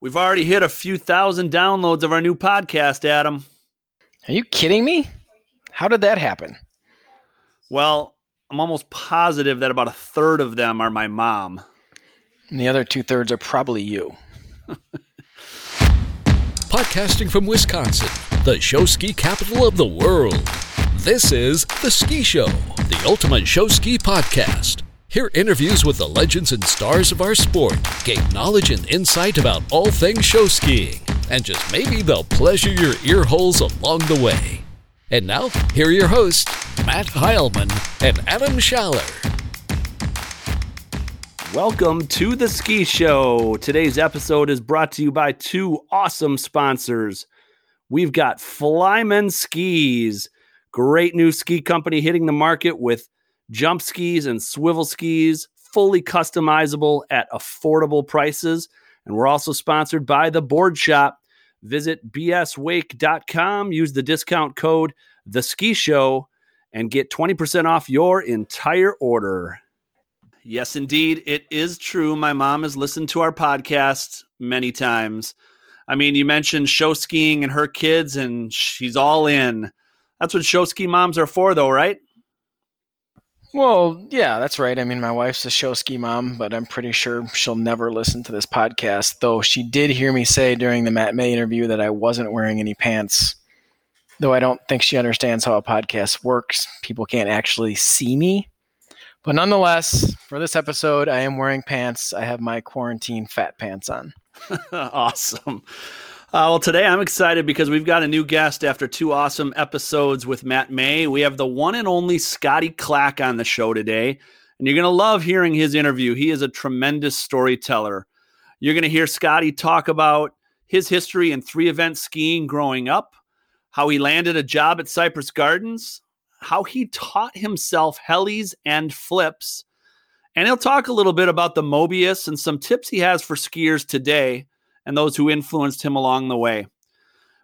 We've already hit a few thousand downloads of our new podcast, Adam. Are you kidding me? How did that happen? Well, I'm almost positive that about a third of them are my mom. And the other two thirds are probably you. Podcasting from Wisconsin, the show ski capital of the world. This is The Ski Show, the ultimate show ski podcast. Hear interviews with the legends and stars of our sport, gain knowledge and insight about all things show skiing, and just maybe they'll pleasure your ear holes along the way. And now, here are your hosts, Matt Heilman and Adam Schaller. Welcome to the Ski Show. Today's episode is brought to you by two awesome sponsors. We've got Flyman Skis, great new ski company hitting the market with jump skis and swivel skis, fully customizable at affordable prices. And we're also sponsored by the Board Shop. Visit bswake.com, use the discount code The Ski Show, and get 20% off your entire order. Yes, indeed. It is true. My mom has listened to our podcast many times. I mean, you mentioned show skiing and her kids, and she's all in. That's what show ski moms are for, though, right? Well, yeah, that's right. I mean, my wife's a show ski mom, but I'm pretty sure she'll never listen to this podcast. Though she did hear me say during the Matt May interview that I wasn't wearing any pants. Though I don't think she understands how a podcast works. People can't actually see me. But nonetheless, for this episode, I am wearing pants. I have my quarantine fat pants on. awesome. Uh, well, today I'm excited because we've got a new guest after two awesome episodes with Matt May. We have the one and only Scotty Clack on the show today, and you're going to love hearing his interview. He is a tremendous storyteller. You're going to hear Scotty talk about his history in three event skiing growing up, how he landed a job at Cypress Gardens, how he taught himself helis and flips, and he'll talk a little bit about the Mobius and some tips he has for skiers today and those who influenced him along the way.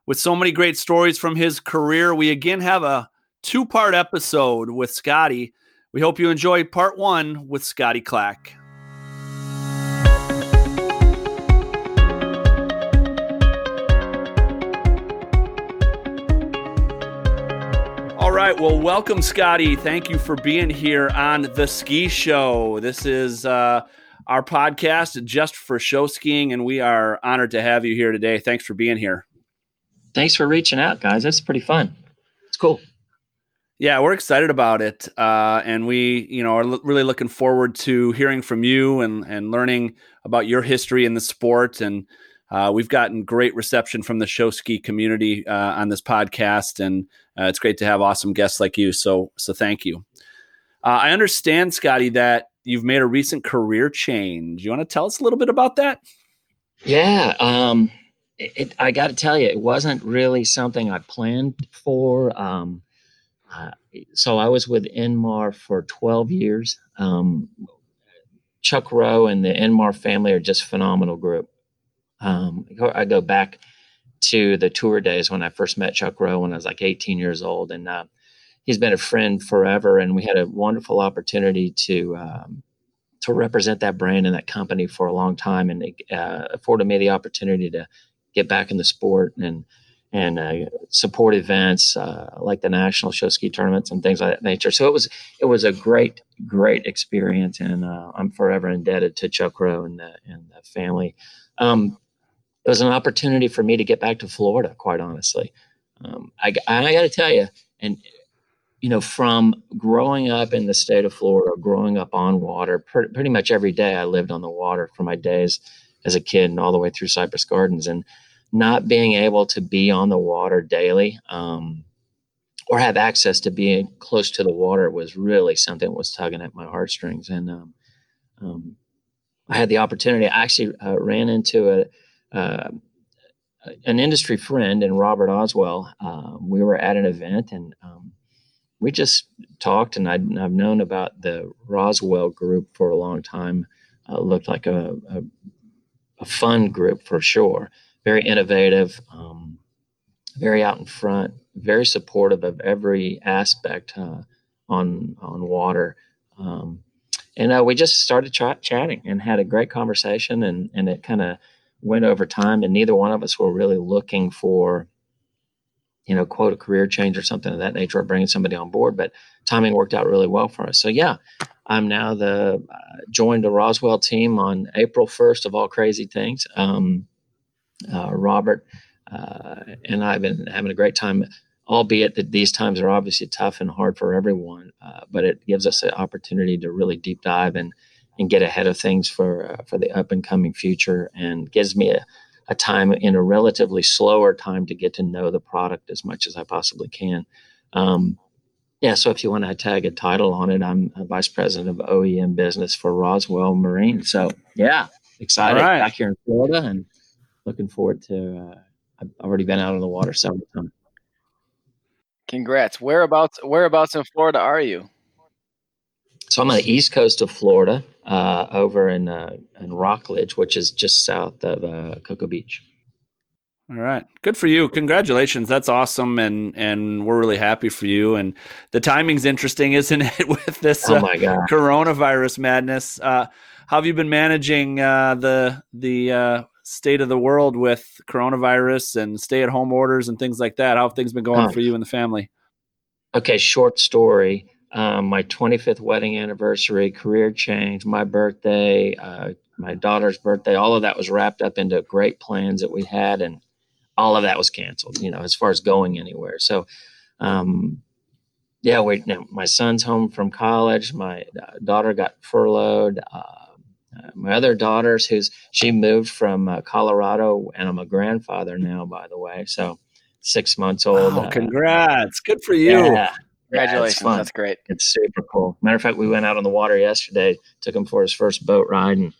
With so many great stories from his career, we again have a two part episode with Scotty. We hope you enjoy part one with Scotty Clack. All right. Well, welcome, Scotty. Thank you for being here on the Ski Show. This is uh, our podcast just for show skiing, and we are honored to have you here today. Thanks for being here. Thanks for reaching out, guys. That's pretty fun. It's cool. Yeah, we're excited about it, uh, and we, you know, are l- really looking forward to hearing from you and and learning about your history in the sport. And uh, we've gotten great reception from the show ski community uh, on this podcast, and uh, it's great to have awesome guests like you. So, so thank you. Uh, I understand, Scotty, that you've made a recent career change. You want to tell us a little bit about that? Yeah. Um, it, it, I got to tell you, it wasn't really something I planned for. Um, uh, so I was with Ilmor for 12 years. Um, Chuck Rowe and the Ilmor family are just phenomenal group. Um, I go back to the tour days when I first met Chuck Rowe when I was like 18 years old, and uh, he's been a friend forever, and we had a wonderful opportunity to um, to represent that brand and that company for a long time, and it uh, afforded me the opportunity to get back in the sport and and uh, support events uh, like the national show ski tournaments and things like that nature. So it was it was a great great experience, and uh, I'm forever indebted to Chuck Rowe and the and the family. Um, it was an opportunity for me to get back to Florida, quite honestly. Um, I, I got to tell you, and you know, from growing up in the state of Florida, growing up on water, pretty, pretty much every day I lived on the water for my days as a kid and all the way through Cypress Gardens. And not being able to be on the water daily um, or have access to being close to the water was really something that was tugging at my heartstrings. And um, um, I had the opportunity. I actually uh, ran into a, uh, an industry friend in Robert Oswell. Uh, we were at an event and um, we just talked, and i have known about the Roswell group for a long time. Uh, looked like a, a, a, fun group for sure. Very innovative, um, very out in front, very supportive of every aspect uh, on on water. Um, and uh, we just started ch- chatting and had a great conversation, and and it kind of went over time, and neither one of us were really looking for, you know, quote a career change or something of that nature, or bringing somebody on board. But timing worked out really well for us. So yeah, I'm now the uh, joined the Roswell team on April 1st of all crazy things. Um, uh, Robert uh, and I've been having a great time albeit that these times are obviously tough and hard for everyone, uh, but it gives us an opportunity to really deep dive and and get ahead of things for uh, for the up and coming future, and gives me a, a time in a relatively slower time to get to know the product as much as I possibly can. Um, yeah, so if you want to tag a title on it, I'm a vice president of OEM business for Roswell Marine. So yeah, excited right. back here in Florida and looking forward to. Uh, I've already been out on the water several times. Congrats. Whereabouts whereabouts in Florida are you? So I'm on the east coast of Florida, uh, over in uh, in Rockledge, which is just south of uh, Cocoa Beach. All right, good for you. Congratulations, that's awesome, and and we're really happy for you. And the timing's interesting, isn't it, with this oh God. coronavirus madness? Uh, how have you been managing uh, the the uh, state of the world with coronavirus and stay at home orders and things like that. How have things been going for you and the family? Okay, short story. Um, my 25th wedding anniversary, career change, my birthday, uh, my daughter's birthday, all of that was wrapped up into great plans that we had, and all of that was canceled. You know, as far as going anywhere. So, um, yeah, we now my son's home from college. My uh, daughter got furloughed. Uh, uh, my other daughters, who's she moved from uh, Colorado, and I'm a grandfather now, by the way. So six months old. Oh, uh, congrats! Good for you. Yeah, Congratulations. Yeah, That's great. It's super cool. Matter of fact, we went out on the water yesterday, took him for his first boat ride and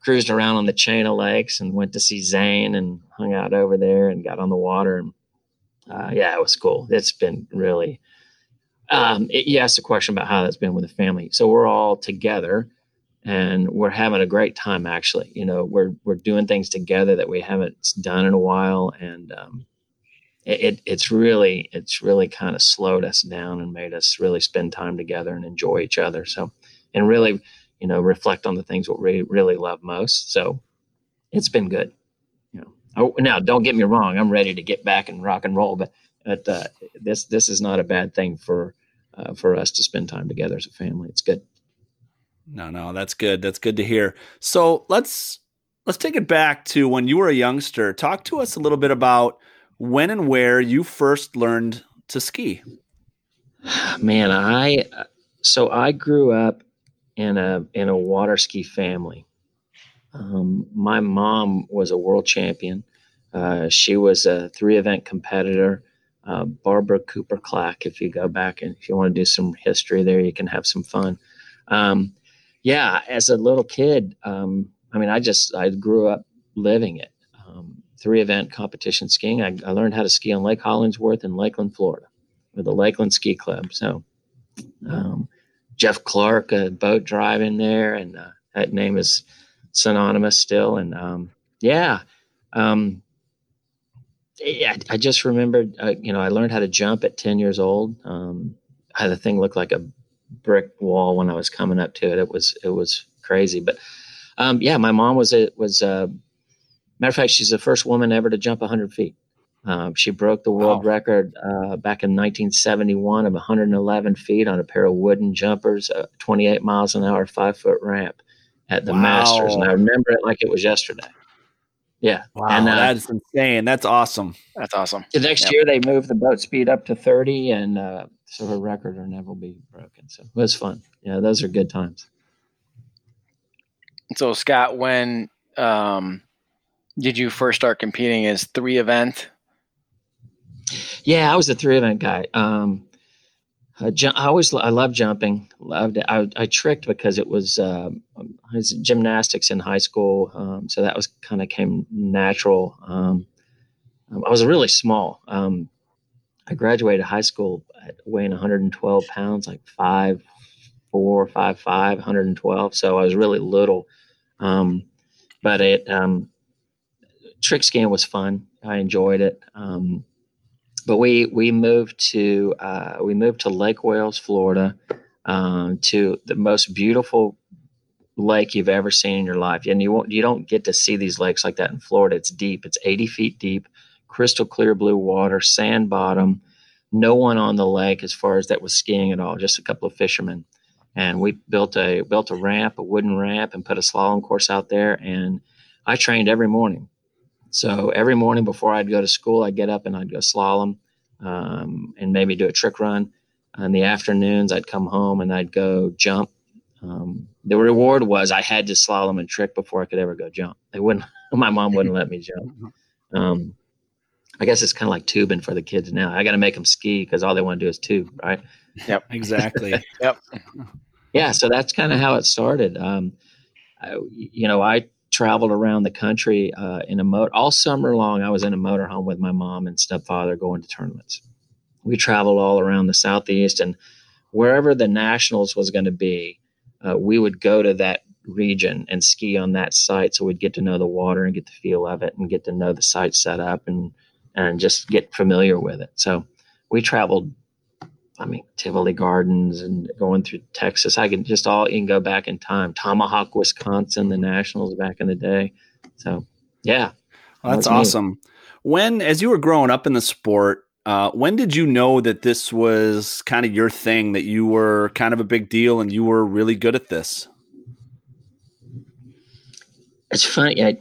cruised around on the chain of lakes and went to see Zane and hung out over there and got on the water. And uh, yeah, it was cool. It's been really, um, it, you asked a question about how that's been with the family. So we're all together and we're having a great time actually you know we're we're doing things together that we haven't done in a while and um, it, it's really it's really kind of slowed us down and made us really spend time together and enjoy each other so and really you know reflect on the things what we really love most so it's been good you know oh, now don't get me wrong i'm ready to get back and rock and roll but but uh, this this is not a bad thing for uh, for us to spend time together as a family it's good no, no, that's good. That's good to hear. So let's let's take it back to when you were a youngster. Talk to us a little bit about when and where you first learned to ski. Man, I so I grew up in a in a water ski family. Um, my mom was a world champion. Uh, she was a three event competitor. Uh, Barbara Cooper Clack. If you go back and if you want to do some history there, you can have some fun. Um, yeah, as a little kid, um, I mean, I just I grew up living it. Three event competition skiing. I, I, learned how to ski on Lake Hollingsworth in Lakeland, Florida, with the Lakeland Ski Club. So, um, Jeff Clark, a boat driving there, and uh, that name is synonymous still. And um, yeah, um, I, I, just remembered, uh, you know, I learned how to jump at 10 years old. Um, had the thing looked like a brick wall when I was coming up to it. It was it was crazy, but um, yeah, my mom was a was matter of fact. She's the first woman ever to jump 100 feet. Um, she broke the world wow. record uh, back in 1971 of 111 feet on a pair of wooden jumpers, uh, 28 miles an hour, five foot ramp at the wow. Masters, and I remember it like it was yesterday. Yeah, wow, and, uh, that's insane. That's awesome. That's awesome. The next yep. year they moved the boat speed up to 30, and uh, so her record will never be broken. So it was fun. Yeah, those are good times. So Scott, when um, did you first start competing as three event? Yeah, I was a three event guy. Um, I, ju- I always I love jumping. Loved it. I, I tricked because it was uh, gymnastics in high school, um, so that was kind of came natural. Um, I was really small. Um, I graduated high school weighing 112 pounds, like five, four, five, five, 112. So I was really little. Um, but it, um, trick skiing was fun. I enjoyed it. Um, but we, we moved to, uh, we moved to Lake Wales, Florida, um, to the most beautiful lake you've ever seen in your life. And you won't, you don't get to see these lakes like that in Florida. It's deep. It's 80 feet deep, crystal clear blue water, sand bottom. No one on the lake as far as that was skiing at all. Just a couple of fishermen. And we built a built a ramp, a wooden ramp, and put a slalom course out there. And I trained every morning. So every morning before I'd go to school, I'd get up and I'd go slalom um, and maybe do a trick run. In the afternoons, I'd come home and I'd go jump um, the reward was I had to slalom and trick before I could ever go jump. They wouldn't. My mom wouldn't let me jump. Um, I guess it's kind of like tubing for the kids now. I got to make them ski because all they want to do is tube, right? Yep, exactly. yep. Yeah, so that's kind of how it started. Um, I, you know, I traveled around the country uh, in a motor all summer long. I was in a motorhome with my mom and stepfather going to tournaments. We traveled all around the southeast and wherever the nationals was going to be uh, we would go to that region and ski on that site so we'd get to know the water and get the feel of it and get to know the site set up and and just get familiar with it so we traveled i mean tivoli gardens and going through texas. I can just all you can go back in time. Tomahawk wisconsin the nationals back in the day. So yeah. Well, that's awesome. When as you were growing up in the sport uh, when did you know that this was kind of your thing, that you were kind of a big deal and you were really good at this? It's funny. I,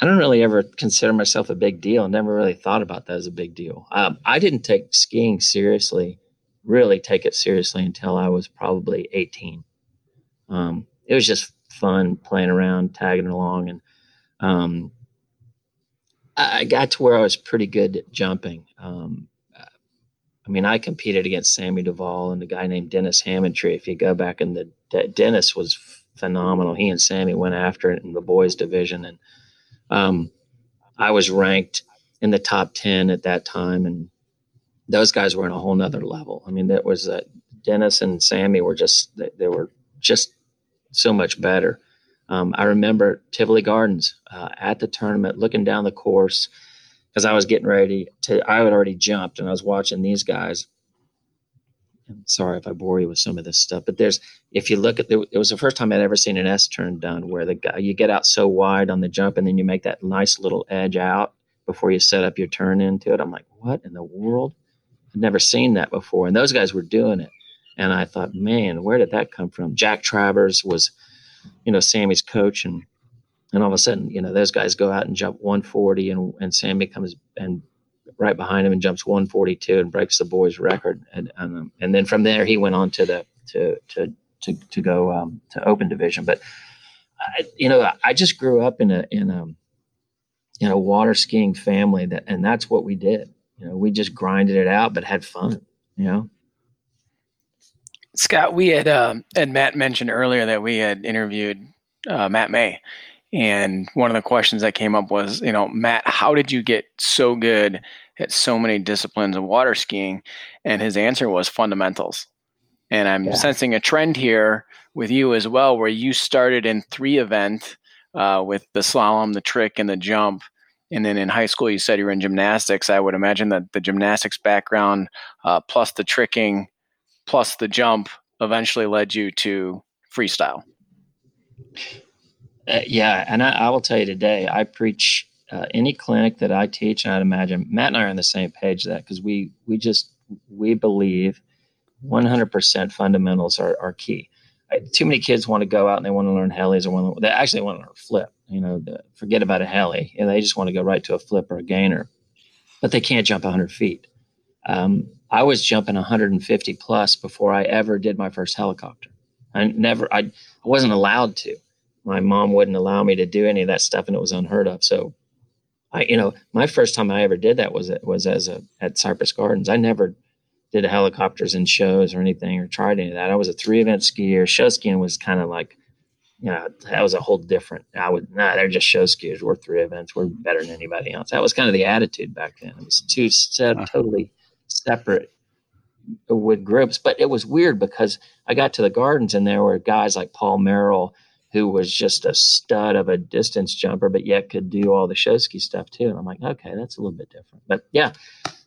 I don't really ever consider myself a big deal. Never really thought about that as a big deal. Um, I didn't take skiing seriously, really take it seriously until I was probably 18. Um, it was just fun playing around, tagging along. And um, I got to where I was pretty good at jumping. Um, I mean, I competed against Sammy Duvall and a guy named Dennis Hammontree. If you go back in the Dennis was phenomenal. He and Sammy went after it in the boys division, and um, I was ranked in the top ten at that time, and those guys were in a whole nother level. I mean, that was uh, Dennis and Sammy were just they, they were just so much better. Um, I remember Tivoli Gardens uh, at the tournament, looking down the course because I was getting ready to. I had already jumped, and I was watching these guys. Sorry if I bore you with some of this stuff, but there's if you look at the, it was the first time I'd ever seen an S turn done where the guy you get out so wide on the jump and then you make that nice little edge out before you set up your turn into it. I'm like, what in the world? I'd never seen that before, and those guys were doing it, and I thought, man, where did that come from? Jack Travers was you know, Sammy's coach and and all of a sudden, you know, those guys go out and jump 140 and and Sammy comes and right behind him and jumps 142 and breaks the boys record. And um, and then from there he went on to the to to to, to go um, to open division. But I, you know I just grew up in a in a in a water skiing family that and that's what we did. You know we just grinded it out but had fun you know? Scott, we had um, and Matt mentioned earlier that we had interviewed uh, Matt May, and one of the questions that came up was, you know, Matt, how did you get so good at so many disciplines of water skiing? And his answer was fundamentals. And I'm yeah. sensing a trend here with you as well, where you started in three event uh, with the slalom, the trick, and the jump. And then in high school, you said you were in gymnastics. I would imagine that the gymnastics background uh, plus the tricking plus the jump eventually led you to freestyle. Uh, yeah, and I, I, will tell you today, I preach uh, any clinic that I teach, I'd imagine Matt and I are on the same page that because we we just we believe 100% fundamentals are, are key. I, too many kids want to go out and they want to learn helis or want to, they actually want to learn flip. You know, the, forget about a heli, and they just want to go right to a flip or a gainer, but they can't jump 100 feet. Um, I was jumping 150 plus before I ever did my first helicopter. I never, I, I wasn't allowed to. My mom wouldn't allow me to do any of that stuff, and it was unheard of. So, I, you know, my first time I ever did that was was as a at Cypress Gardens. I never did helicopters and shows or anything, or tried any of that. I was a three event skier. Show skiing was kind of like, you know, that was a whole different. I would nah, they're just show skiers. We're three events. We're better than anybody else. That was kind of the attitude back then. It was two set, uh-huh. totally separate uh, with groups. But it was weird because I got to the gardens and there were guys like Paul Merrill, who was just a stud of a distance jumper, but yet could do all the show ski stuff too. And I'm like, okay, that's a little bit different. But yeah,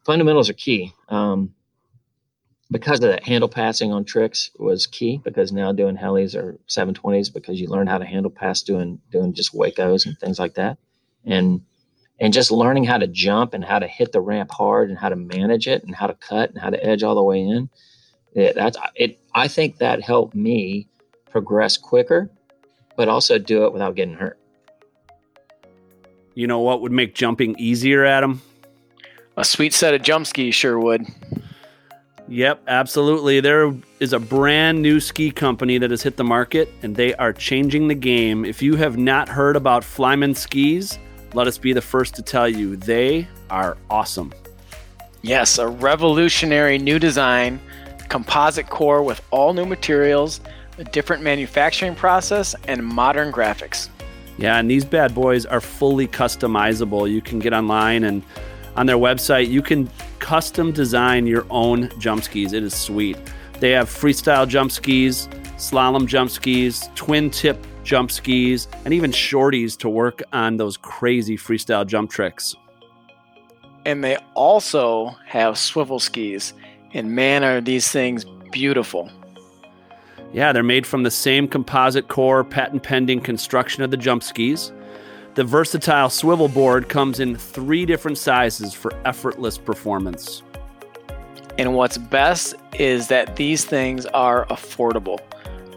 fundamentals are key. Um, because of that, handle passing on tricks was key because now doing helis or 720s because you learn how to handle pass doing doing just Wacos and things like that, and and just learning how to jump and how to hit the ramp hard and how to manage it and how to cut and how to edge all the way in. It, that's it. I think that helped me progress quicker, but also do it without getting hurt. You know what would make jumping easier, Adam? A sweet set of jump skis sure would. Yep, absolutely. There is a brand new ski company that has hit the market and they are changing the game. If you have not heard about Flyman skis, let us be the first to tell you they are awesome. Yes, a revolutionary new design, composite core with all new materials, a different manufacturing process, and modern graphics. Yeah, and these bad boys are fully customizable. You can get online and on their website, you can custom design your own jump skis. It is sweet. They have freestyle jump skis, slalom jump skis, twin tip jump skis, and even shorties to work on those crazy freestyle jump tricks. And they also have swivel skis. And man, are these things beautiful. Yeah, they're made from the same composite core, patent pending construction of the jump skis. The versatile swivel board comes in three different sizes for effortless performance. And what's best is that these things are affordable.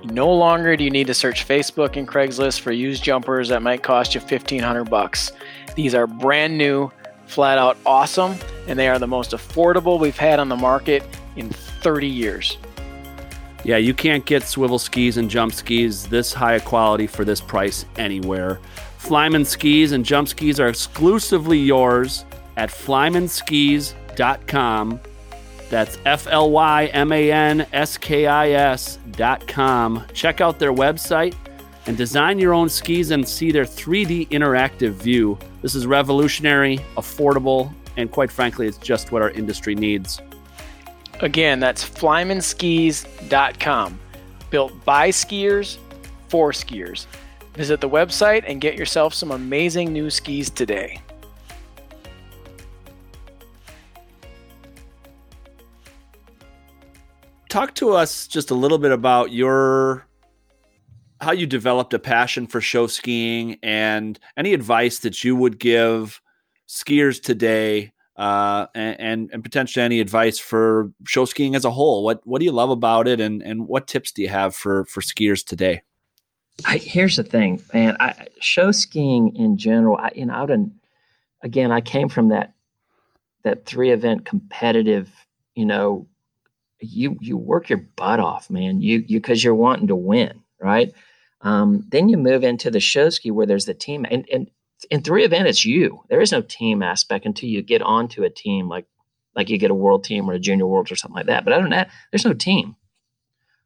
No longer do you need to search Facebook and Craigslist for used jumpers that might cost you 1500 bucks. These are brand new, flat out awesome, and they are the most affordable we've had on the market in 30 years. Yeah, you can't get swivel skis and jump skis this high quality for this price anywhere. Flyman skis and jump skis are exclusively yours at flymanskis.com. That's F L Y M A N S K I S.com. Check out their website and design your own skis and see their 3D interactive view. This is revolutionary, affordable, and quite frankly, it's just what our industry needs. Again, that's flymanskis.com. Built by skiers for skiers. Visit the website and get yourself some amazing new skis today. Talk to us just a little bit about your how you developed a passion for show skiing and any advice that you would give skiers today uh, and, and potentially any advice for show skiing as a whole. What what do you love about it, and and what tips do you have for for skiers today? I, here's the thing, man. I, show skiing in general, I, you know, out in, again, I came from that that three event competitive. You know, you you work your butt off, man. You you because you're wanting to win, right? Um, then you move into the show ski where there's the team, and and in three event, it's you. There is no team aspect until you get onto a team like like you get a world team or a junior worlds or something like that. But other than that, there's no team.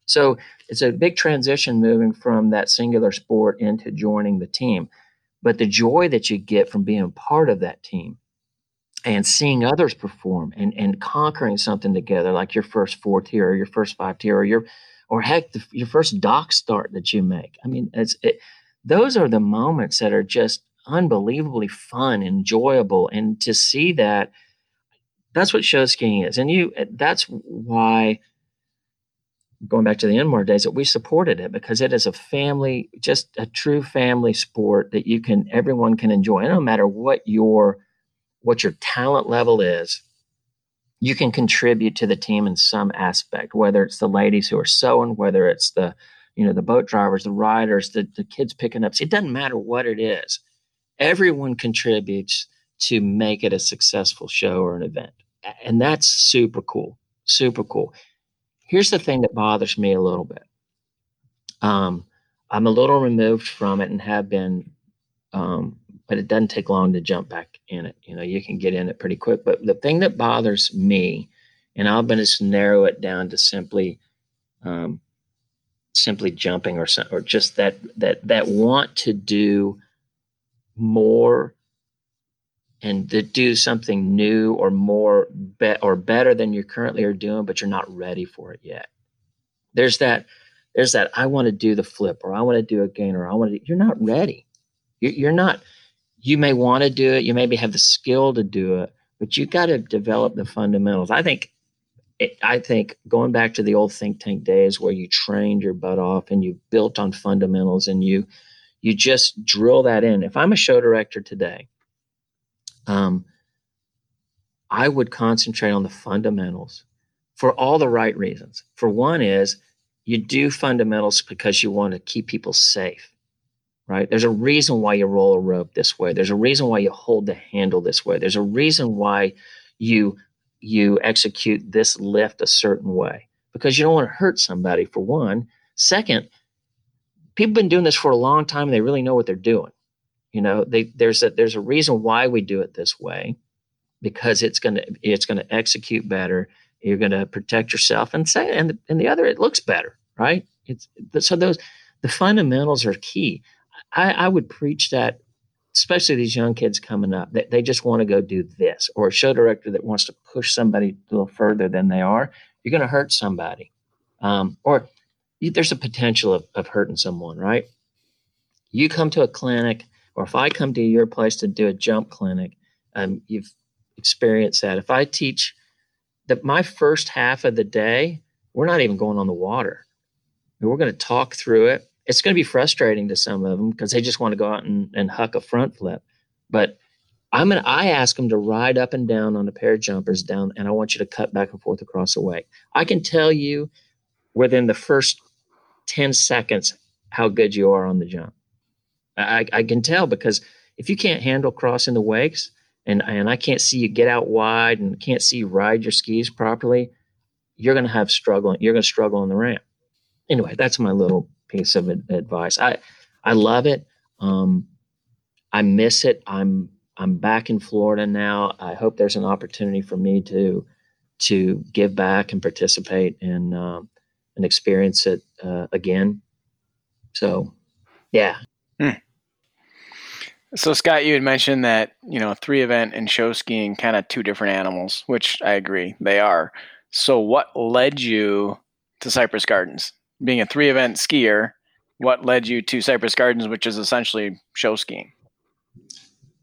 So it's a big transition moving from that singular sport into joining the team. But the joy that you get from being part of that team and seeing others perform and, and conquering something together, like your first four tier or your first five tier or your or heck, the, your first dock start that you make. I mean, it's it, those are the moments that are just unbelievably fun, enjoyable, and to see that that's what show skiing is. And you eh, that's why going back to the Ilmor days that we supported it because it is a family, just a true family sport that you can everyone can enjoy. And no matter what your what your talent level is, you can contribute to the team in some aspect, whether it's the ladies who are sewing, whether it's the you know the boat drivers, the riders, the, the kids picking up. It doesn't matter what it is everyone contributes to make it a successful show or an event. And that's super cool. Super cool. Here's the thing that bothers me a little bit. Um, I'm a little removed from it and have been, um, but it doesn't take long to jump back in it. You know, you can get in it pretty quick. But the thing that bothers me, and I'm going to narrow it down to simply, um, simply jumping or or just that that that want to do more and to do something new or more be- or better than you currently are doing but you're not ready for it yet. There's that there's that i want to do the flip or i want to do a gain or i want to you're not ready. You're not you may want to do it you maybe have the skill to do it but you got to develop the fundamentals. I think it, I think going back to the old think tank days where you trained your butt off and you built on fundamentals and you you just drill that in. If I'm a show director today, um, I would concentrate on the fundamentals for all the right reasons. For one is you do fundamentals because you want to keep people safe, right? There's a reason why you roll a rope this way. There's a reason why you hold the handle this way. There's a reason why you you execute this lift a certain way because you don't want to hurt somebody for one. Second, people have been doing this for a long time and they really know what they're doing. You know, they, there's a there's a reason why we do it this way because it's gonna it's gonna execute better. You're gonna protect yourself and say and the, and the other it looks better, right? It's so those the fundamentals are key. I, I would preach that especially these young kids coming up that they just want to go do this or a show director that wants to push somebody a little further than they are you're going to hurt somebody um, or there's a potential of, of hurting someone right you come to a clinic or if i come to your place to do a jump clinic um, you've experienced that if i teach that my first half of the day we're not even going on the water we're going to talk through it it's going to be frustrating to some of them because they just want to go out and, and huck a front flip. But I'm gonna I ask them to ride up and down on a pair of jumpers down, and I want you to cut back and forth across the way. I can tell you within the first 10 seconds how good you are on the jump. I, I can tell because if you can't handle crossing the wakes and, and I can't see you get out wide and can't see you ride your skis properly, you're gonna have struggling, you're gonna struggle on the ramp. Anyway, that's my little piece of advice. I I love it. Um, I miss it. I'm I'm back in Florida now. I hope there's an opportunity for me to to give back and participate and um, and experience it uh, again. So, yeah. Hmm. So Scott, you had mentioned that you know three event and show skiing kind of two different animals, which I agree they are. So, what led you to Cypress Gardens? being a three event skier, what led you to Cypress Gardens, which is essentially show skiing?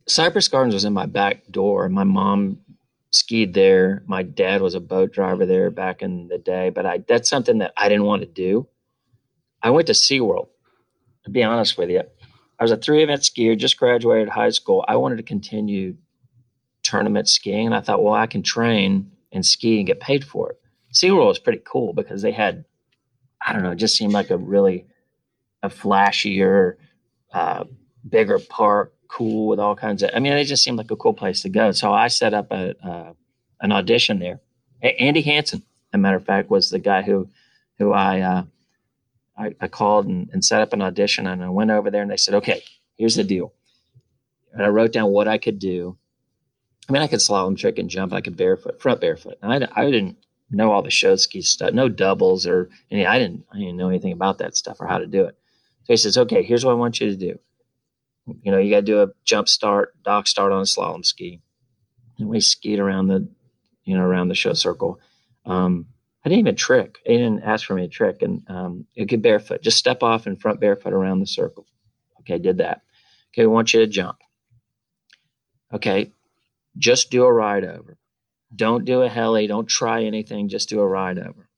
Cypress Gardens was in my back door. My mom skied there. My dad was a boat driver there back in the day, but I that's something that I didn't want to do. I went to SeaWorld. To be honest with you, I was a three event skier, just graduated high school. I wanted to continue tournament skiing, and I thought, well, I can train and ski and get paid for it. SeaWorld was pretty cool because they had I don't know, it just seemed like a really a flashier, uh, bigger park, cool with all kinds of. I mean, it just seemed like a cool place to go. So I set up a uh, an audition there. A- Andy Hansen, a matter of fact, was the guy who who I uh, I, I, called and, and set up an audition, and I went over there, and they said, "Okay, here's the deal." And I wrote down what I could do. I mean, I could slalom trick and jump. I could barefoot, front barefoot. And I, I didn't know all the show ski stuff, no doubles or any. I didn't, I didn't know anything about that stuff or how to do it. So he says, okay, here's what I want you to do. You know, you got to do a jump start, dock start on a slalom ski. And we skied around the, you know, around the show circle. Um, I didn't even trick. He didn't ask for me to trick. And um, you get barefoot, just step off in front barefoot around the circle. Okay, did that. Okay, we want you to jump. Okay, just do a ride over. Don't do a heli. Don't try anything. Just do a ride over.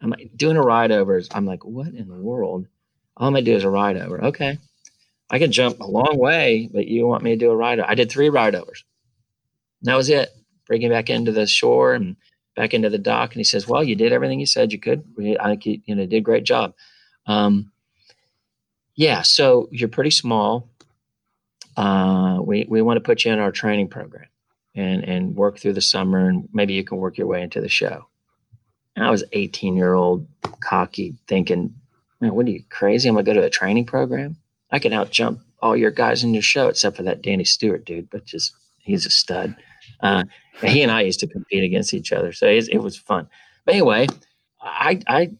I'm like, doing a ride over. I'm like, what in the world? All I'm gonna do is a ride over. Okay, I can jump a long way, but you want me to do a ride? I did three ride overs. that was it. Bringing back into the shore and back into the dock. And he says, "Well, you did everything you said you could. I think you, you know did a great job." Um, yeah. So you're pretty small. Uh, we we want to put you in our training program and and work through the summer and maybe you can work your way into the show. And I was 18 year old cocky thinking, man, what are you crazy? I'm gonna go to a training program. I can out jump all your guys in your show except for that Danny Stewart dude, but just he's a stud. Uh, he and I used to compete against each other, so it, it was fun. But anyway, I, I,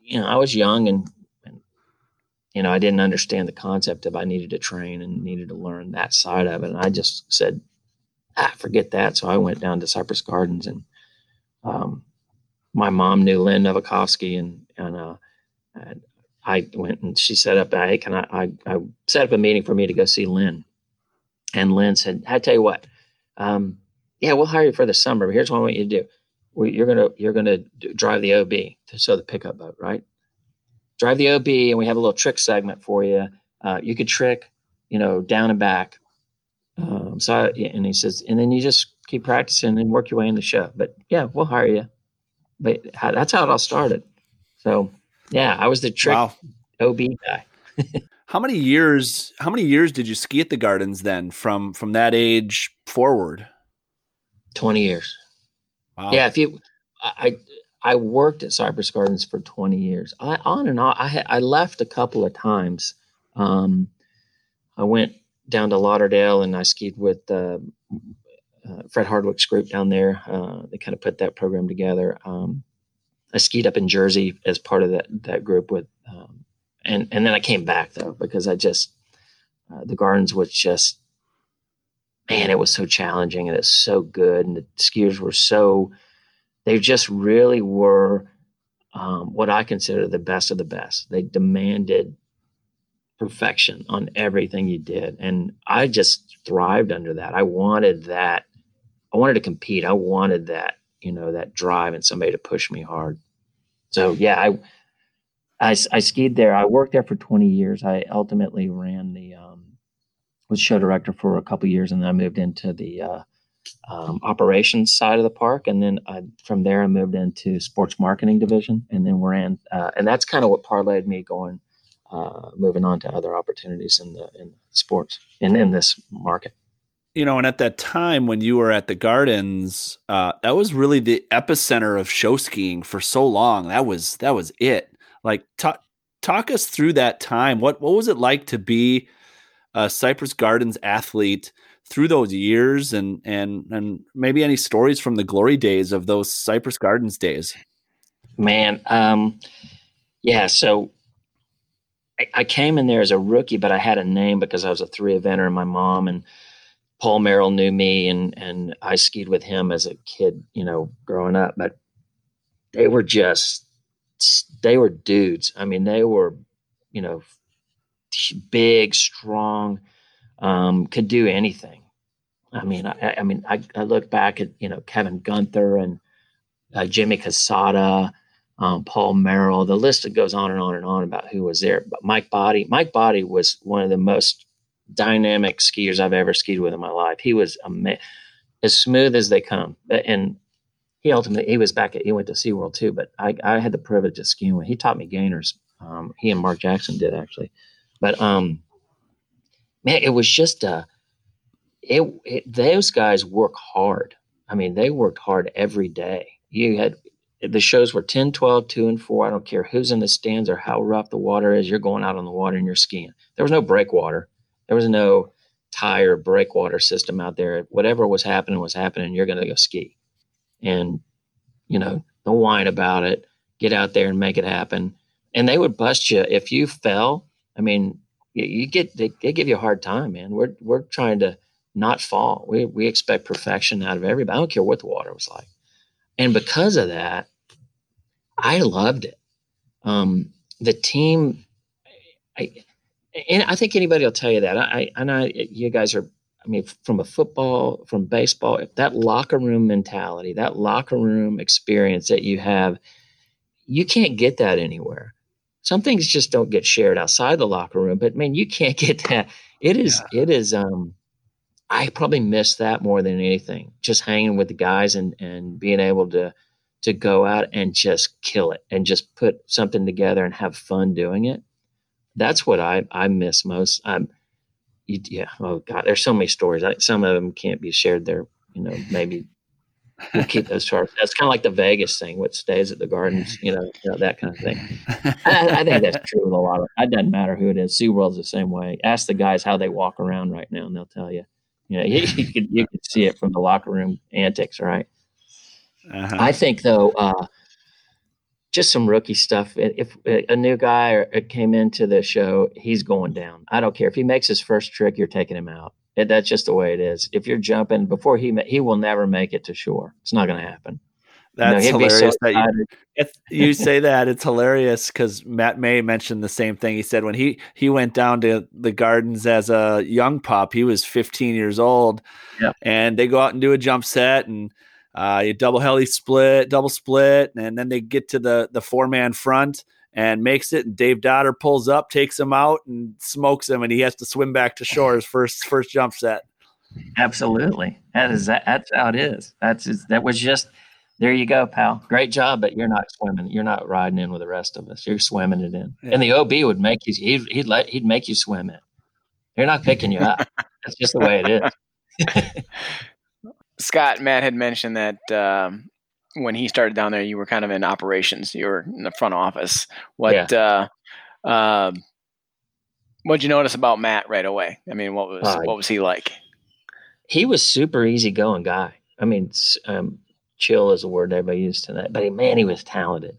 you know, I was young and, and, you know, I didn't understand the concept of I needed to train and needed to learn that side of it. And I just said, ah, forget that. So I went down to Cypress Gardens and um, my mom knew Lynn Novakovsky and, and, uh, and I went and she set up, hey, can I, I, I, set up a meeting for me to go see Lynn. And Lynn said, I tell you what, um, yeah, we'll hire you for the summer, but here's what I want you to do. well, you're gonna you're gonna drive the OB, so the pickup boat, right? Drive the OB, and we have a little trick segment for you. Uh, you could trick, you know, down and back. Um, so, I, and he says, and then you just keep practicing and work your way in the show. But yeah, we'll hire you. But that's how it all started. So yeah, I was the trick wow. OB guy. how many years? How many years did you ski at the Gardens then? From from that age forward? Twenty years. Wow. Yeah, if you, I, I worked at Cypress Gardens for 20 years. I on and on. I I left a couple of times. Um, I went down to Lauderdale and I skied with uh, uh, Fred Hardwick's group down there. Uh, they kind of put that program together. Um, I skied up in Jersey as part of that that group with, um, and and then I came back though because I just uh, the Gardens was just man, it was so challenging and it's so good. And the skiers were so, they just really were um, what I consider the best of the best. They demanded perfection on everything you did. And I just thrived under that. I wanted that. I wanted to compete. I wanted that, you know, that drive and somebody to push me hard. So yeah, I, I, I skied there. I worked there for 20 years. I ultimately ran the, um, was show director for a couple years, and then I moved into the uh, um, operations side of the park, and then I, from there I moved into sports marketing division, and then we're in, uh, and that's kind of what parlayed me going, uh, moving on to other opportunities in the in sports and in this market. You know, and at that time when you were at the Gardens, uh, that was really the epicenter of show skiing for so long. That was that was it. Like, talk talk us through that time. What what was it like to be a Cypress Gardens athlete through those years and and and maybe any stories from the glory days of those Cypress Gardens days? Man, um, yeah. So I, I, came in there as a rookie, but I had a name because I was a three eventer, and my mom and Paul Merrill knew me, and and I skied with him as a kid, you know, growing up. But they were just they were dudes. I mean, they were, you know, big, strong, um, could do anything. I mean, I, I mean, I, I, look back at you know Kevin Gunther and uh, Jimmy Casada, um, Paul Merrill. The list goes on and on and on about who was there. But Mike Body, Mike Body was one of the most dynamic skiers I've ever skied with in my life. He was ama- as smooth as they come, and he ultimately he was back at he went to SeaWorld too. But I, I had the privilege of skiing with. He taught me gainers. Um, he and Mark Jackson did actually. But um, man, it was just a. It, it those guys work hard. I mean, they worked hard every day. You had the shows were 10, 12, 2, and 4. I don't care who's in the stands or how rough the water is. You're going out on the water and you're skiing. There was no breakwater. There was no tire breakwater system out there. Whatever was happening was happening. You're going to go ski. And, you know, don't whine about it. Get out there and make it happen. And they would bust you. If you fell, I mean, you, you get they, they, give you a hard time, man. We're we're trying to not fall. We we expect perfection out of everybody. I don't care what the water was like, and because of that, I loved it. Um, the team, I, and I think anybody will tell you that. I, I know you guys are. I mean, from a football, from baseball, that locker room mentality, that locker room experience that you have, you can't get that anywhere some things just don't get shared outside the locker room but man you can't get that it is yeah. it is um i probably miss that more than anything just hanging with the guys and and being able to to go out and just kill it and just put something together and have fun doing it that's what i i miss most i'm yeah oh god there's so many stories I, some of them can't be shared there you know maybe we'll keep those charts. That's kind of like the Vegas thing, what stays at the gardens, you know, you know that kind of thing. I, I, think that's true with a lot of. It doesn't matter who it is. SeaWorld's the same way. Ask the guys how they walk around right now, and they'll tell you. You know, you, you could you could see it from the locker room antics, right? Uh-huh. I think though, uh, just some rookie stuff. If uh, a new guy uh, came into the show, he's going down. I don't care if he makes his first trick, you're taking him out. It, that's just the way it is. If you're jumping before he he will never make it to shore. It's not going to happen. That's know, hilarious so that you, you say that. It's hilarious because Matt May mentioned the same thing. He said when he he went down to the gardens as a young pup, he was 15 years old, yeah. and they go out and do a jump set, and Uh, you double heli split, double split, and then they get to the the four man front and makes it. And Dave Dodder pulls up, takes him out, and smokes him, and he has to swim back to shore his first first jump set. Absolutely, that is that, that's how it is. That's that was just there. You go, pal. Great job, but you're not swimming. You're not riding in with the rest of us. You're swimming it in, yeah. and the OB would make you. He'd he'd let he'd make you swim it. They're not picking you up. That's just the way it is. Scott Matt had mentioned that um, when he started down there, you were kind of in operations. You were in the front office. What yeah. uh, uh, what'd you notice about Matt right away? I mean, what was uh, what was he like? He was super easygoing guy. I mean, um, chill is a word everybody used tonight, but he, man, he was talented.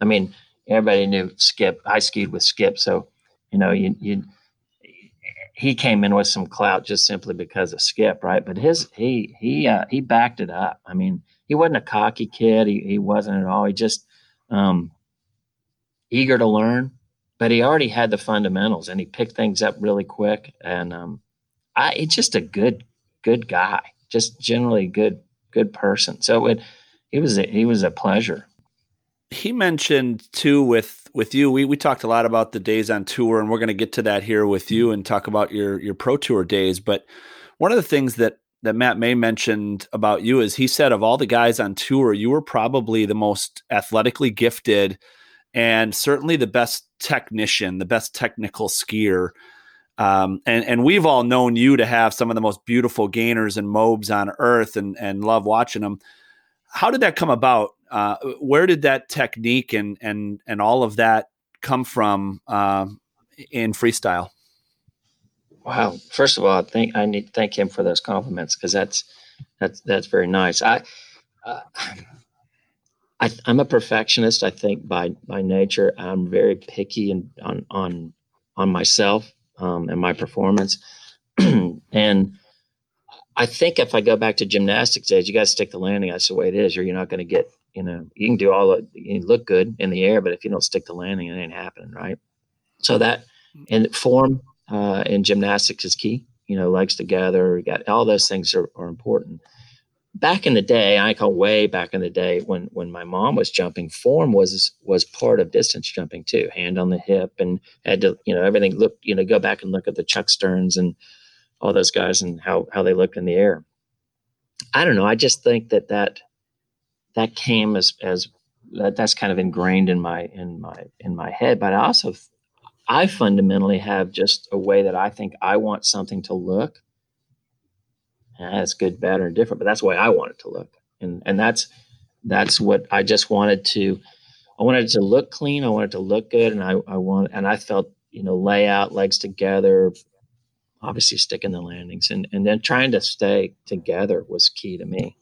I mean, everybody knew Skip. I skied with Skip, so you know, you you he came in with some clout just simply because of Skip, right? But his he he uh, he backed it up. I mean, he wasn't a cocky kid. He he wasn't at all. He just um, eager to learn, but he already had the fundamentals and he picked things up really quick. And um, I it's just a good good guy, just generally good good person. So it it was a, he was a pleasure he mentioned too with with you. We we talked a lot about the days on tour and we're going to get to that here with you and talk about your your pro tour days. But one of the things that that Matt May mentioned about you is he said of all the guys on tour you were probably the most athletically gifted and certainly the best technician the best technical skier. Um, and and we've all known you to have some of the most beautiful gainers and mobes on earth and and love watching them how did that come about uh, where did that technique and and and all of that come from uh, in freestyle? Wow! First of all, I think I need to thank him for those compliments because that's that's that's very nice. I, uh, I am a perfectionist. I think by by nature, I'm very picky and on on on myself um, and my performance, and I think if I go back to gymnastics days, you got to stick the landing. That's the way it is, or you're not going to get you know, you can do all the, you look good in the air, but if you don't stick the landing, it ain't happening, right? So that and form uh, in gymnastics is key. You know, legs together, you got all those things are, are important. Back in the day, I call way back in the day when when my mom was jumping, form was was part of distance jumping too. Hand on the hip, and had to you know everything look you know go back and look at the Chuck Stearns and all those guys and how how they looked in the air. I don't know. I just think that that that came as as that, that's kind of ingrained in my in my in my head. But I also I fundamentally have just a way that I think I want something to look. And that's good, bad, or different, but that's the way I want it to look. And and that's that's what I just wanted to I wanted it to look clean, I wanted it to look good, and I, I want and I felt, you know, layout, legs together, obviously sticking the landings and, and then trying to stay together was key to me.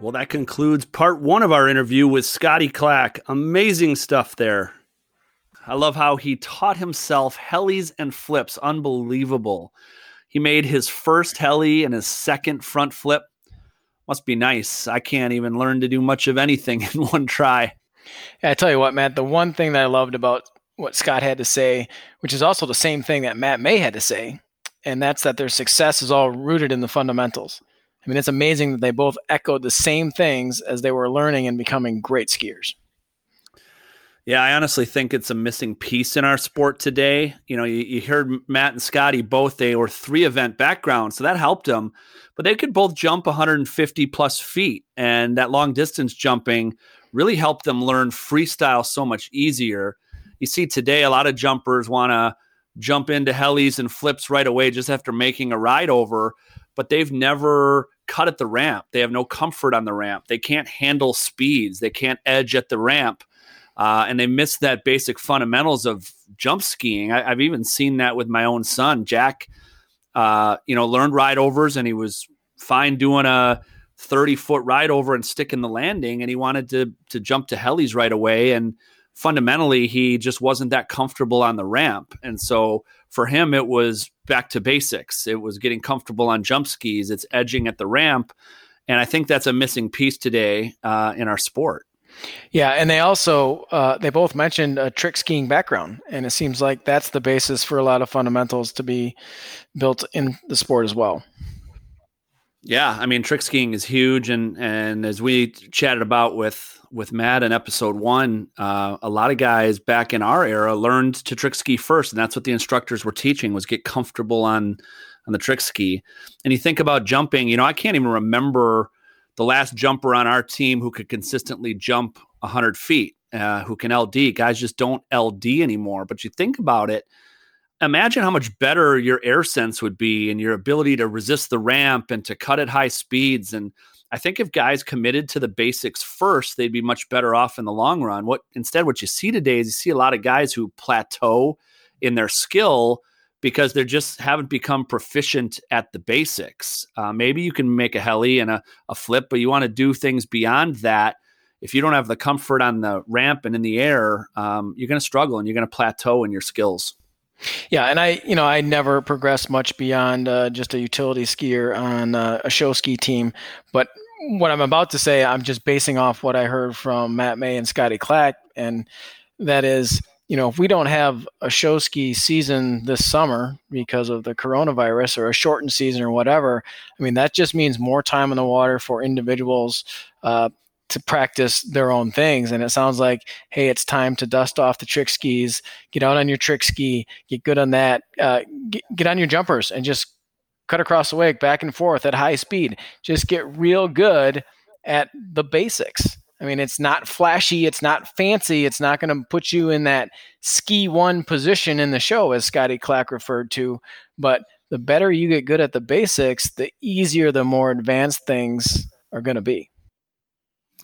Well, that concludes part one of our interview with Scotty Clack. Amazing stuff there. I love how he taught himself helis and flips. Unbelievable. He made his first heli and his second front flip. Must be nice. I can't even learn to do much of anything in one try. Yeah, I tell you what, Matt, the one thing that I loved about what Scott had to say, which is also the same thing that Matt May had to say, and that's that their success is all rooted in the fundamentals. I mean, it's amazing that they both echoed the same things as they were learning and becoming great skiers. Yeah, I honestly think it's a missing piece in our sport today. You know, you, you heard Matt and Scotty both, they were three event backgrounds, so that helped them, but they could both jump 150 plus feet. And that long distance jumping really helped them learn freestyle so much easier. You see, today, a lot of jumpers want to jump into helis and flips right away just after making a ride over but they've never cut at the ramp. They have no comfort on the ramp. They can't handle speeds. They can't edge at the ramp. Uh, and they miss that basic fundamentals of jump skiing. I, have even seen that with my own son, Jack. Uh, you know, learned ride overs, and he was fine doing a 30 foot ride over and sticking the landing, and he wanted to to jump to helis right away. And fundamentally, he just wasn't that comfortable on the ramp, and so for him, it was back to basics. It was getting comfortable on jump skis. It's edging at the ramp, and I think that's a missing piece today uh, in our sport. Yeah, and they also uh, they both mentioned a trick skiing background, and it seems like that's the basis for a lot of fundamentals to be built in the sport as well. Yeah, I mean, trick skiing is huge, and and as we chatted about with with Matt in episode one, uh, a lot of guys back in our era learned to trick ski first, and that's what the instructors were teaching was get comfortable on on the trick ski. And you think about jumping, you know, I can't even remember the last jumper on our team who could consistently jump 100 feet, uh, who can LD. Guys just don't LD anymore. But you think about it, imagine how much better your air sense would be and your ability to resist the ramp and to cut at high speeds. And I think if guys committed to the basics first, they'd be much better off in the long run. What instead, what you see today is you see a lot of guys who plateau in their skill because they just haven't become proficient at the basics. Uh, maybe you can make a heli and a, a flip, but you want to do things beyond that. If you don't have the comfort on the ramp and in the air, um, you're going to struggle and you're going to plateau in your skills. Yeah, and I, you know, I never progressed much beyond uh, just a utility skier on uh, a show ski team. But what I'm about to say, I'm just basing off what I heard from Matt May and Scotty Clack, and that is, you know, if we don't have a show ski season this summer because of the coronavirus or a shortened season or whatever, I mean, that just means more time in the water for individuals uh, to practice their own things. And it sounds like, hey, it's time to dust off the trick skis, get out on your trick ski, get good on that, uh, get, get on your jumpers, and just cut across the wake back and forth at high speed. Just get real good at the basics. I mean, it's not flashy, it's not fancy, it's not going to put you in that ski one position in the show, as Scotty Clack referred to. But the better you get good at the basics, the easier the more advanced things are going to be.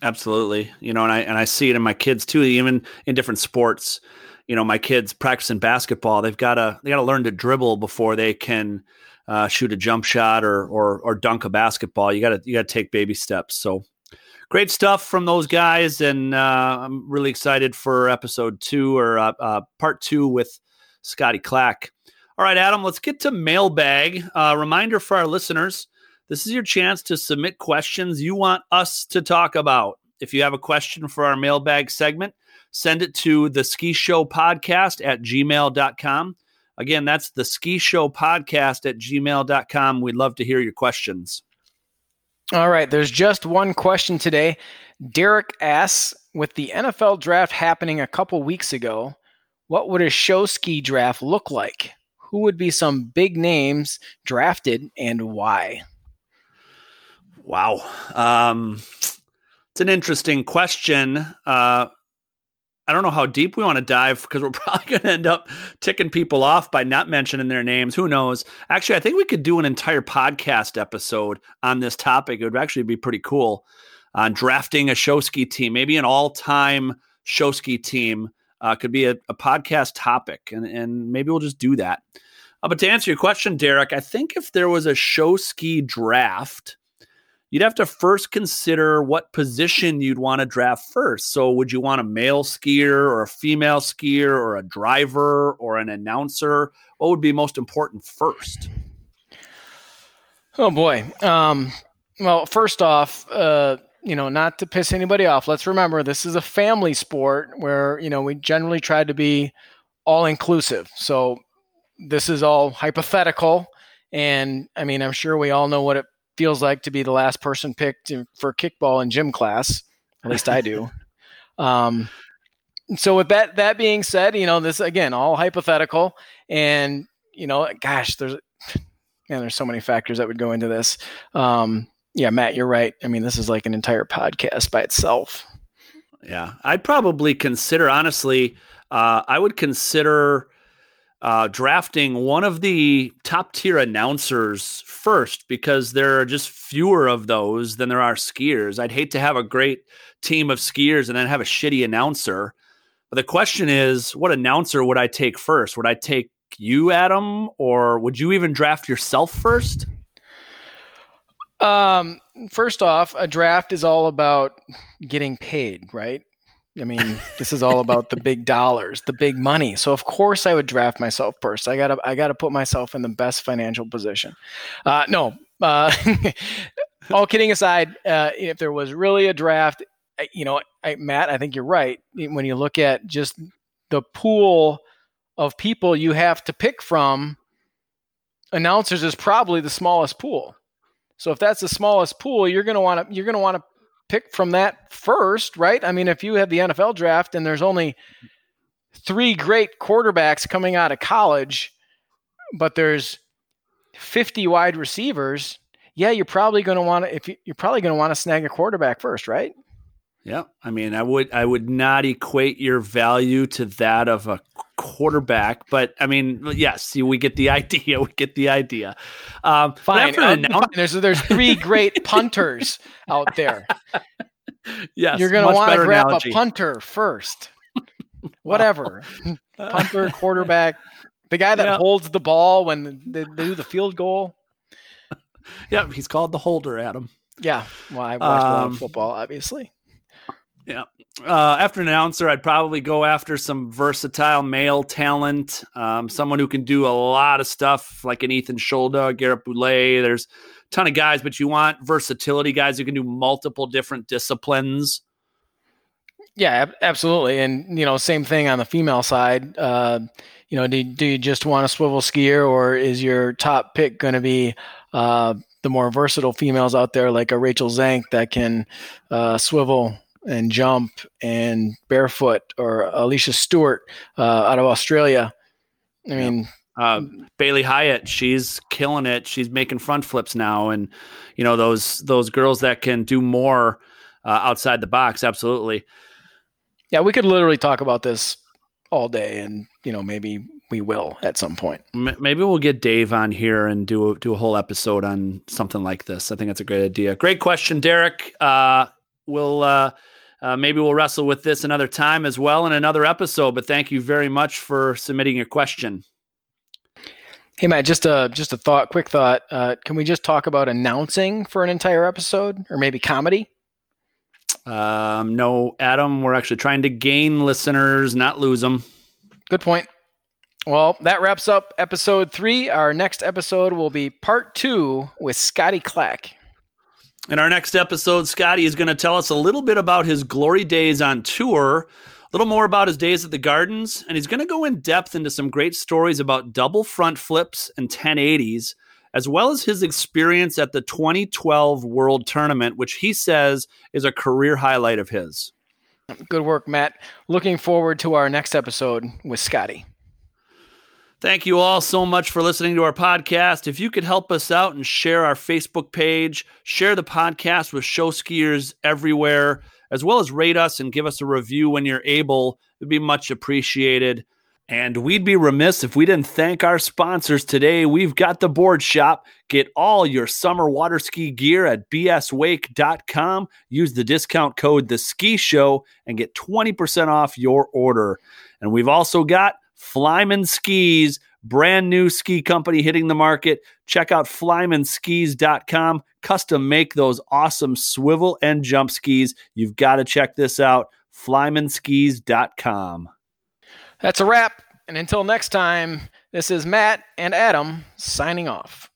Absolutely. You know, and I and I see it in my kids too, even in different sports. You know, my kids practicing basketball, they've got to they got to learn to dribble before they can uh, shoot a jump shot or or or dunk a basketball. You got to you got to take baby steps. So great stuff from those guys, and uh, I'm really excited for episode two or uh, uh part two with Scotty Clack. All right, Adam, let's get to mailbag. Uh, reminder for our listeners this is your chance to submit questions you want us to talk about. If you have a question for our mailbag segment, send it to the ski show podcast at gmail.com. Again, that's the ski show podcast at gmail.com. We'd love to hear your questions. All right, there's just one question today. Derek asks With the NFL draft happening a couple weeks ago, what would a show ski draft look like? Who would be some big names drafted and why? Wow. Um, it's an interesting question. Uh, I don't know how deep we want to dive because we're probably going to end up ticking people off by not mentioning their names. Who knows? Actually, I think we could do an entire podcast episode on this topic. It would actually be pretty cool on drafting a show ski team, maybe an all time show ski team. Uh, could be a, a, podcast topic, and, and maybe we'll just do that. Uh, but to answer your question, Derek, I think if there was a show ski draft, you'd have to first consider what position you'd want to draft first. So, would you want a male skier or a female skier or a driver or an announcer? What would be most important first? Oh boy. Um, well, first off, uh, you know, not to piss anybody off, let's remember this is a family sport where you know we generally try to be all inclusive. So this is all hypothetical, and I mean, I'm sure we all know what it feels like to be the last person picked for kickball in gym class. At least I do. Um, so with that that being said, you know this again all hypothetical, and you know, gosh, there's man, there's so many factors that would go into this. Um, yeah, Matt, you're right. I mean, this is like an entire podcast by itself. Yeah, I'd probably consider honestly. Uh, I would consider uh, drafting one of the top tier announcers first because there are just fewer of those than there are skiers. I'd hate to have a great team of skiers and then have a shitty announcer. But the question is, what announcer would I take first? Would I take you, Adam, or would you even draft yourself first? Um, first off, a draft is all about getting paid, right? I mean, this is all about the big dollars, the big money. So of course I would draft myself first. I gotta I gotta put myself in the best financial position. Uh, no, uh, all kidding aside, uh, if there was really a draft, you know, I, Matt, I think you're right. When you look at just the pool of people you have to pick from, announcers is probably the smallest pool. So if that's the smallest pool, you're to want to you're to want to pick from that first, right? I mean, if you have the NFL draft and there's only three great quarterbacks coming out of college, but there's 50 wide receivers, yeah, you're probably going to want to if you, you're probably going to want to snag a quarterback first, right? Yeah, I mean, I would I would not equate your value to that of a quarterback, but I mean, yes, we get the idea. We get the idea. Um, fine, uh, fine. There's there's three great punters out there. Yes, you're going to want to grab analogy. a punter first. Whatever, punter, quarterback, the guy that yeah. holds the ball when they, they do the field goal. Yeah, he's called the holder, Adam. Yeah, well, I watch um, a lot of football, obviously. Yeah. Uh, after an announcer, I'd probably go after some versatile male talent, um, someone who can do a lot of stuff, like an Ethan Sholda, Garrett Boulay. There's a ton of guys, but you want versatility guys who can do multiple different disciplines. Yeah, absolutely. And, you know, same thing on the female side. Uh, you know, do, do you just want a swivel skier or is your top pick going to be uh, the more versatile females out there like a Rachel Zank that can uh, swivel and jump and barefoot or Alicia Stewart uh, out of Australia. I mean, uh, Bailey Hyatt, she's killing it. She's making front flips now, and you know those those girls that can do more uh, outside the box. Absolutely. Yeah, we could literally talk about this all day, and you know maybe we will at some point. Maybe we'll get Dave on here and do a, do a whole episode on something like this. I think that's a great idea. Great question, Derek. Uh, we'll uh, uh, maybe we'll wrestle with this another time as well in another episode. But thank you very much for submitting your question. Hey Matt, just a just a thought, quick thought. Uh, can we just talk about announcing for an entire episode, or maybe comedy? Um, no, Adam. We're actually trying to gain listeners, not lose them. Good point. Well, that wraps up episode three. Our next episode will be part two with Scotty Clack. In our next episode, Scotty is going to tell us a little bit about his glory days on tour, a little more about his days at the Gardens, and he's going to go in depth into some great stories about double front flips and 1080s, as well as his experience at the 2012 World Tournament, which he says is a career highlight of his. Good work, Matt. Looking forward to our next episode with Scotty. Thank you all so much for listening to our podcast. If you could help us out and share our Facebook page, share the podcast with show skiers everywhere, as well as rate us and give us a review when you're able, it'd be much appreciated. And we'd be remiss if we didn't thank our sponsors today. We've got the board shop. Get all your summer water ski gear at bswake.com. Use the discount code The Ski Show and get 20% off your order. And we've also got Flyman Skis, brand new ski company hitting the market. Check out flymanskis.com. Custom make those awesome swivel and jump skis. You've got to check this out. flymanskis.com. That's a wrap. And until next time, this is Matt and Adam signing off.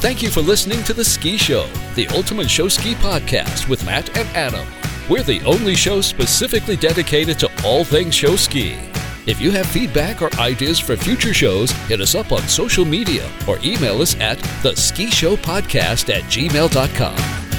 Thank you for listening to The Ski Show, the ultimate show ski podcast with Matt and Adam. We're the only show specifically dedicated to all things show ski. If you have feedback or ideas for future shows, hit us up on social media or email us at the ski show podcast at gmail.com.